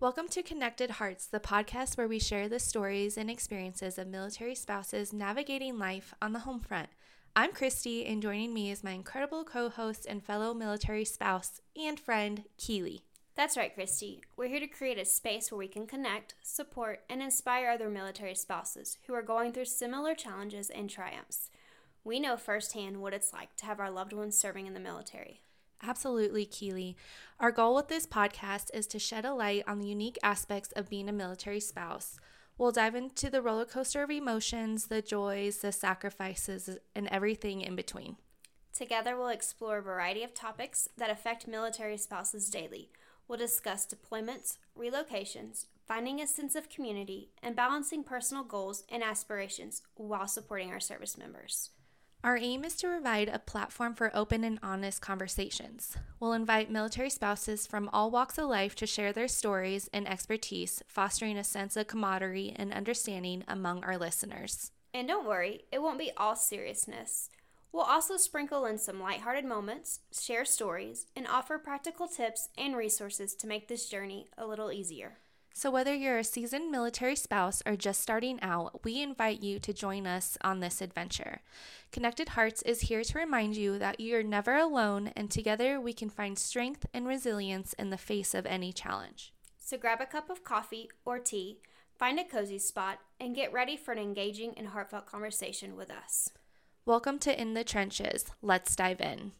Connected Hearts, the podcast where we share the stories and experiences of military spouses navigating life on the home front. I'm Christy, and joining me is my incredible co host and fellow military spouse and friend, Keely. That's right, Christy. We're here to create a space where we can connect, support, and inspire other military spouses who are going through similar challenges and triumphs. We know firsthand what it's like to have our loved ones serving in the military. Absolutely, Keely. Our goal with this podcast is to shed a light on the unique aspects of being a military spouse. We'll dive into the roller coaster of emotions, the joys, the sacrifices, and everything in between. Together, we'll explore a variety of topics that affect military spouses daily. We'll discuss deployments, relocations, finding a sense of community, and balancing personal goals and aspirations while supporting our service members. Our aim is to provide a platform for open and honest conversations. We'll invite military spouses from all walks of life to share their stories and expertise, fostering a sense of camaraderie and understanding among our listeners. And don't worry, it won't be all seriousness. We'll also sprinkle in some lighthearted moments, share stories, and offer practical tips and resources to make this journey a little easier. So, whether you're a seasoned military spouse or just starting out, we invite you to join us on this adventure. Connected Hearts is here to remind you that you're never alone, and together we can find strength and resilience in the face of any challenge. So, grab a cup of coffee or tea, find a cozy spot, and get ready for an engaging and heartfelt conversation with us. Welcome to In the Trenches. Let's dive in.